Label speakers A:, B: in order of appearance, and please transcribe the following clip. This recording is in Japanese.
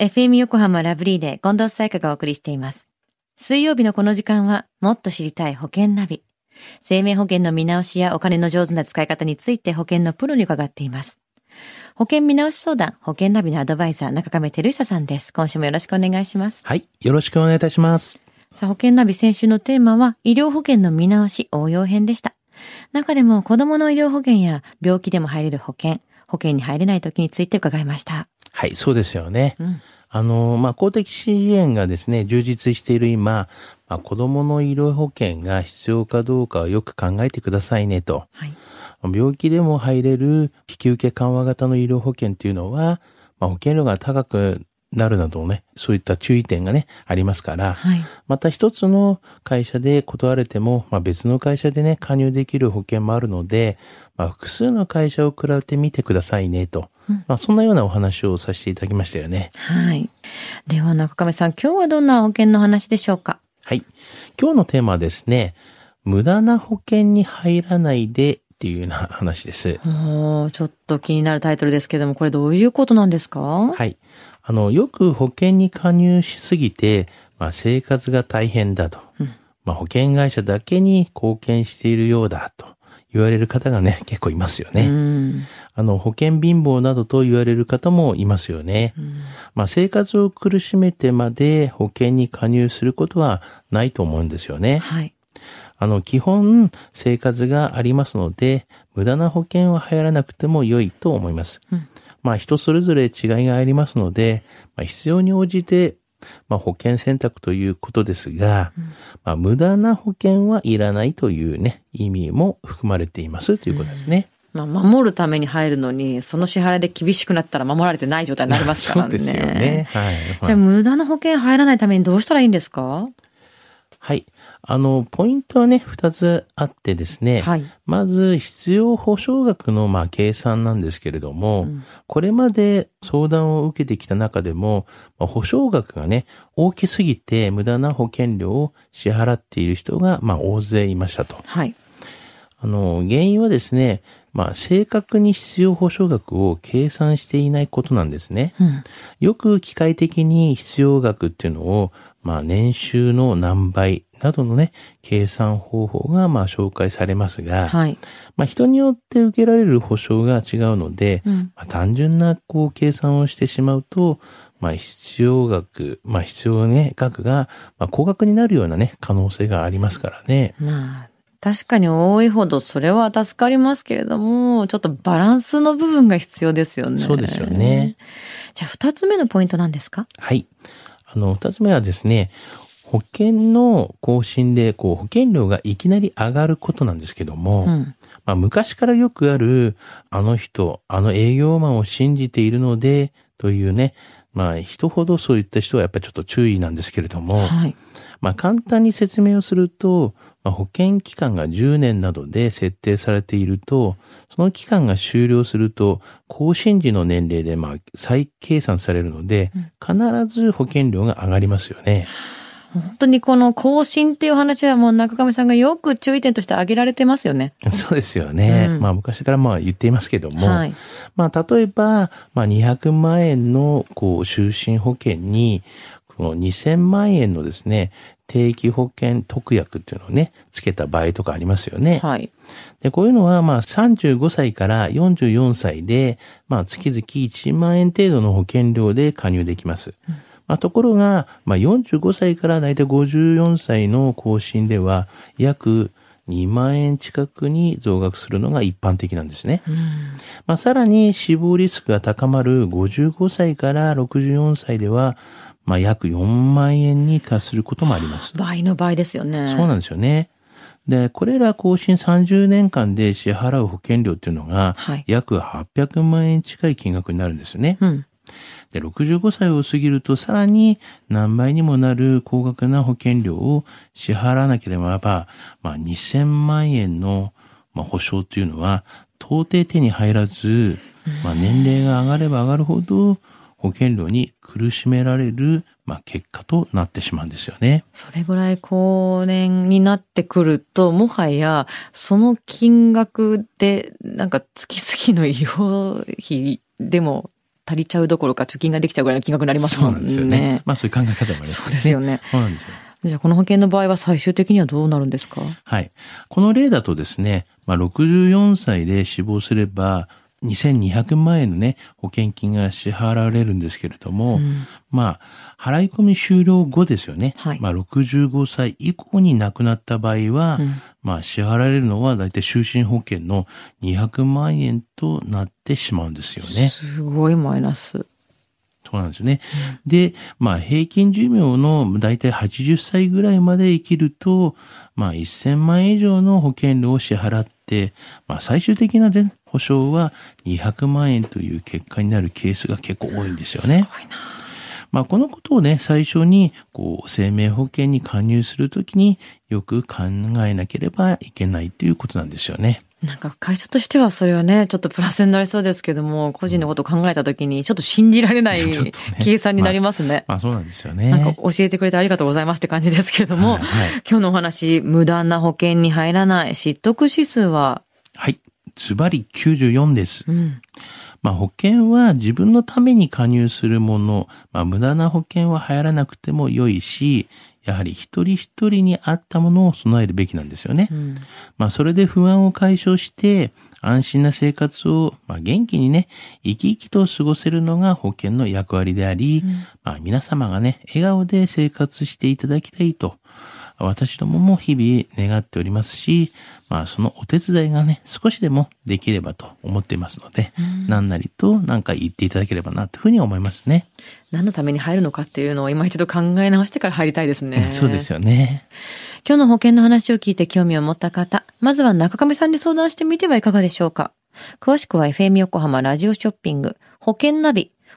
A: FM 横浜ラブリーで近藤沙耶香がお送りしています。水曜日のこの時間は、もっと知りたい保険ナビ。生命保険の見直しやお金の上手な使い方について保険のプロに伺っています。保険見直し相談、保険ナビのアドバイザー、中亀照久さんです。今週もよろしくお願いします。
B: はい。よろしくお願いいたします。
A: さあ、保険ナビ先週のテーマは、医療保険の見直し応用編でした。中でも子供の医療保険や病気でも入れる保険、保険に入れない時について伺いました。
B: はい、そうですよね。
A: うん
B: あの、まあ、公的支援がですね、充実している今、まあ、子供の医療保険が必要かどうかをよく考えてくださいねと。
A: はい。
B: 病気でも入れる引き受け緩和型の医療保険っていうのは、まあ、保険料が高くなるなどね、そういった注意点がね、ありますから、
A: はい。
B: また一つの会社で断れても、まあ、別の会社でね、加入できる保険もあるので、まあ、複数の会社を比べてみてくださいねと。
A: うん
B: まあ、そんなようなお話をさせていただきましたよね。
A: はい。では中亀さん、今日はどんな保険の話でしょうか？
B: はい。今日のテーマはですね、無駄な保険に入らないでっていうような話です。
A: ちょっと気になるタイトルですけども、これどういうことなんですか？
B: はい。あの、よく保険に加入しすぎて、まあ、生活が大変だと。
A: うん
B: まあ、保険会社だけに貢献しているようだと言われる方がね、結構いますよね。
A: うん。
B: あの、保険貧乏などと言われる方もいますよね。まあ、生活を苦しめてまで保険に加入することはないと思うんですよね。
A: はい。
B: あの、基本生活がありますので、無駄な保険は流行らなくても良いと思います。
A: うん
B: まあ、人それぞれ違いがありますので、まあ、必要に応じて、まあ、保険選択ということですが、まあ、無駄な保険はいらないというね、意味も含まれていますということですね。
A: まあ、守るために入るのに、その支払いで厳しくなったら守られてない状態になりますからね。
B: そうですよね。はい。
A: じゃあ、無駄な保険入らないためにどうしたらいいんですか？
B: はい。あの、ポイントはね、二つあってですね。
A: はい
B: まず、必要保証額の、まあ、計算なんですけれども、これまで相談を受けてきた中でも、まあ、保証額がね、大きすぎて無駄な保険料を支払っている人が、まあ、大勢いましたと。
A: はい。
B: あの、原因はですね、まあ、正確に必要保証額を計算していないことなんですね。
A: うん。
B: よく機械的に必要額っていうのを、まあ年収の何倍などのね、計算方法がまあ紹介されますが、
A: はい。
B: まあ人によって受けられる保証が違うので、
A: うん
B: まあ単純なこう計算をしてしまうと、まあ必要額、まあ必要ね、額が、まあ高額になるようなね、可能性がありますからね。
A: まあ、確かに多いほどそれは助かりますけれども、ちょっとバランスの部分が必要ですよね。
B: そうですよね。
A: じゃあ、二つ目のポイントなんですか？
B: はい。あの、二つ目はですね、保険の更新で、こう、保険料がいきなり上がることなんですけども、
A: うん。
B: まあ、昔からよくある、あの人、あの営業マンを信じているので、というね、まあ、人ほどそういった人はやっぱりちょっと注意なんですけれども、
A: はい。
B: まあ、簡単に説明をすると、まあ、保険期間が10年などで設定されていると、その期間が終了すると、更新時の年齢でまあ再計算されるので、必ず保険料が上がりますよね。
A: 本当にこの更新っていう話はもう中上さんがよく注意点として挙げられてますよね。
B: そうですよね。
A: うん
B: まあ昔からまあ言っていますけども、
A: はい。
B: まあ例えば、まあ200万円のこう就寝保険に、この2000万円のですね、定期保険特約っていうのをね、つけた場合とかありますよね。
A: はい。
B: で、こういうのはまあ35歳から44歳で、まあ月々1万円程度の保険料で加入できます。まあところが、まあ45歳からだいたい54歳の更新では、約2万円近くに増額するのが一般的なんですね。まあさらに死亡リスクが高まる55歳から64歳では、まあ約4万円に達することもあります。
A: 倍の倍ですよね。
B: そうなんですよね。で、これら更新30年間で支払う保険料っていうのが
A: はい、
B: 約800万円近い金額になるんですよね。
A: うん。
B: で、65歳を過ぎるとさらに何倍にもなる高額な保険料を支払わなければ、まあ2000万円のまあ保証というのは到底手に入らず、まあ年齢が上がれば上がるほど保険料に苦しめられる、まあ、結果となってしまうんですよね。
A: それぐらい高年になってくると、もはや、その金額で、なんか月々の医療費でも足りちゃうどころか貯金ができちゃうぐらいの金額になりますもんね。
B: そうね。まあそういう考え方もあります
A: そうですよね。
B: そうなんですよ。
A: じゃあこの保険の場合は最終的にはどうなるんですか？
B: はい。この例だとですね、まあ64歳で死亡すれば、2200万円のね、保険金が支払われるんですけれども、
A: うん
B: まあ、払い込み終了後ですよね。
A: はい
B: まあ、65歳以降に亡くなった場合は、
A: うん
B: まあ、支払われるのは大体就寝保険の200万円となってしまうんですよね。
A: すごいマイナス。
B: そうなんですよね。で、まあ、平均寿命の大体80歳ぐらいまで生きると、まあ、1000万円以上の保険料を支払って、まあ、最終的なね保証は200万円という結果になるケースが結構多いんですよね。
A: すごいな。
B: まあ、このことをね、最初に、こう、生命保険に加入するときによく考えなければいけないということなんですよね。
A: なんか会社としてはそれはね、ちょっとプラスになりそうですけども、個人のことを考えたときに、ちょっと信じられない計算になりますね。
B: まあ、そうなんですよね。
A: なんか教えてくれてありがとうございますって感じですけれども、
B: はいはい
A: 今日のお話、無駄な保険に入らない失得指数は、
B: はい。ズバリ94です。
A: うん、
B: まあ保険は自分のために加入するもの、まあ無駄な保険は入らなくても良いし、やはり一人一人に合ったものを備えるべきなんですよね。
A: うん、
B: まあそれで不安を解消して安心な生活を、まあ、元気にね、生き生きと過ごせるのが保険の役割であり、まあ皆様がね、笑顔で生活していただきたいと、私どもも日々願っておりますし、まあそのお手伝いがね、少しでもできればと思っていますので、何なりと何か言っていただければなというふうに思いますね。
A: 何のために入るのかっていうのを今一度考え直してから入りたいですね。
B: そうですよね。
A: 今日の保険の話を聞いて興味を持った方、まずは中上さんに相談してみてはいかがでしょうか。詳しくは FM 横浜ラジオショッピング、保険ナビ、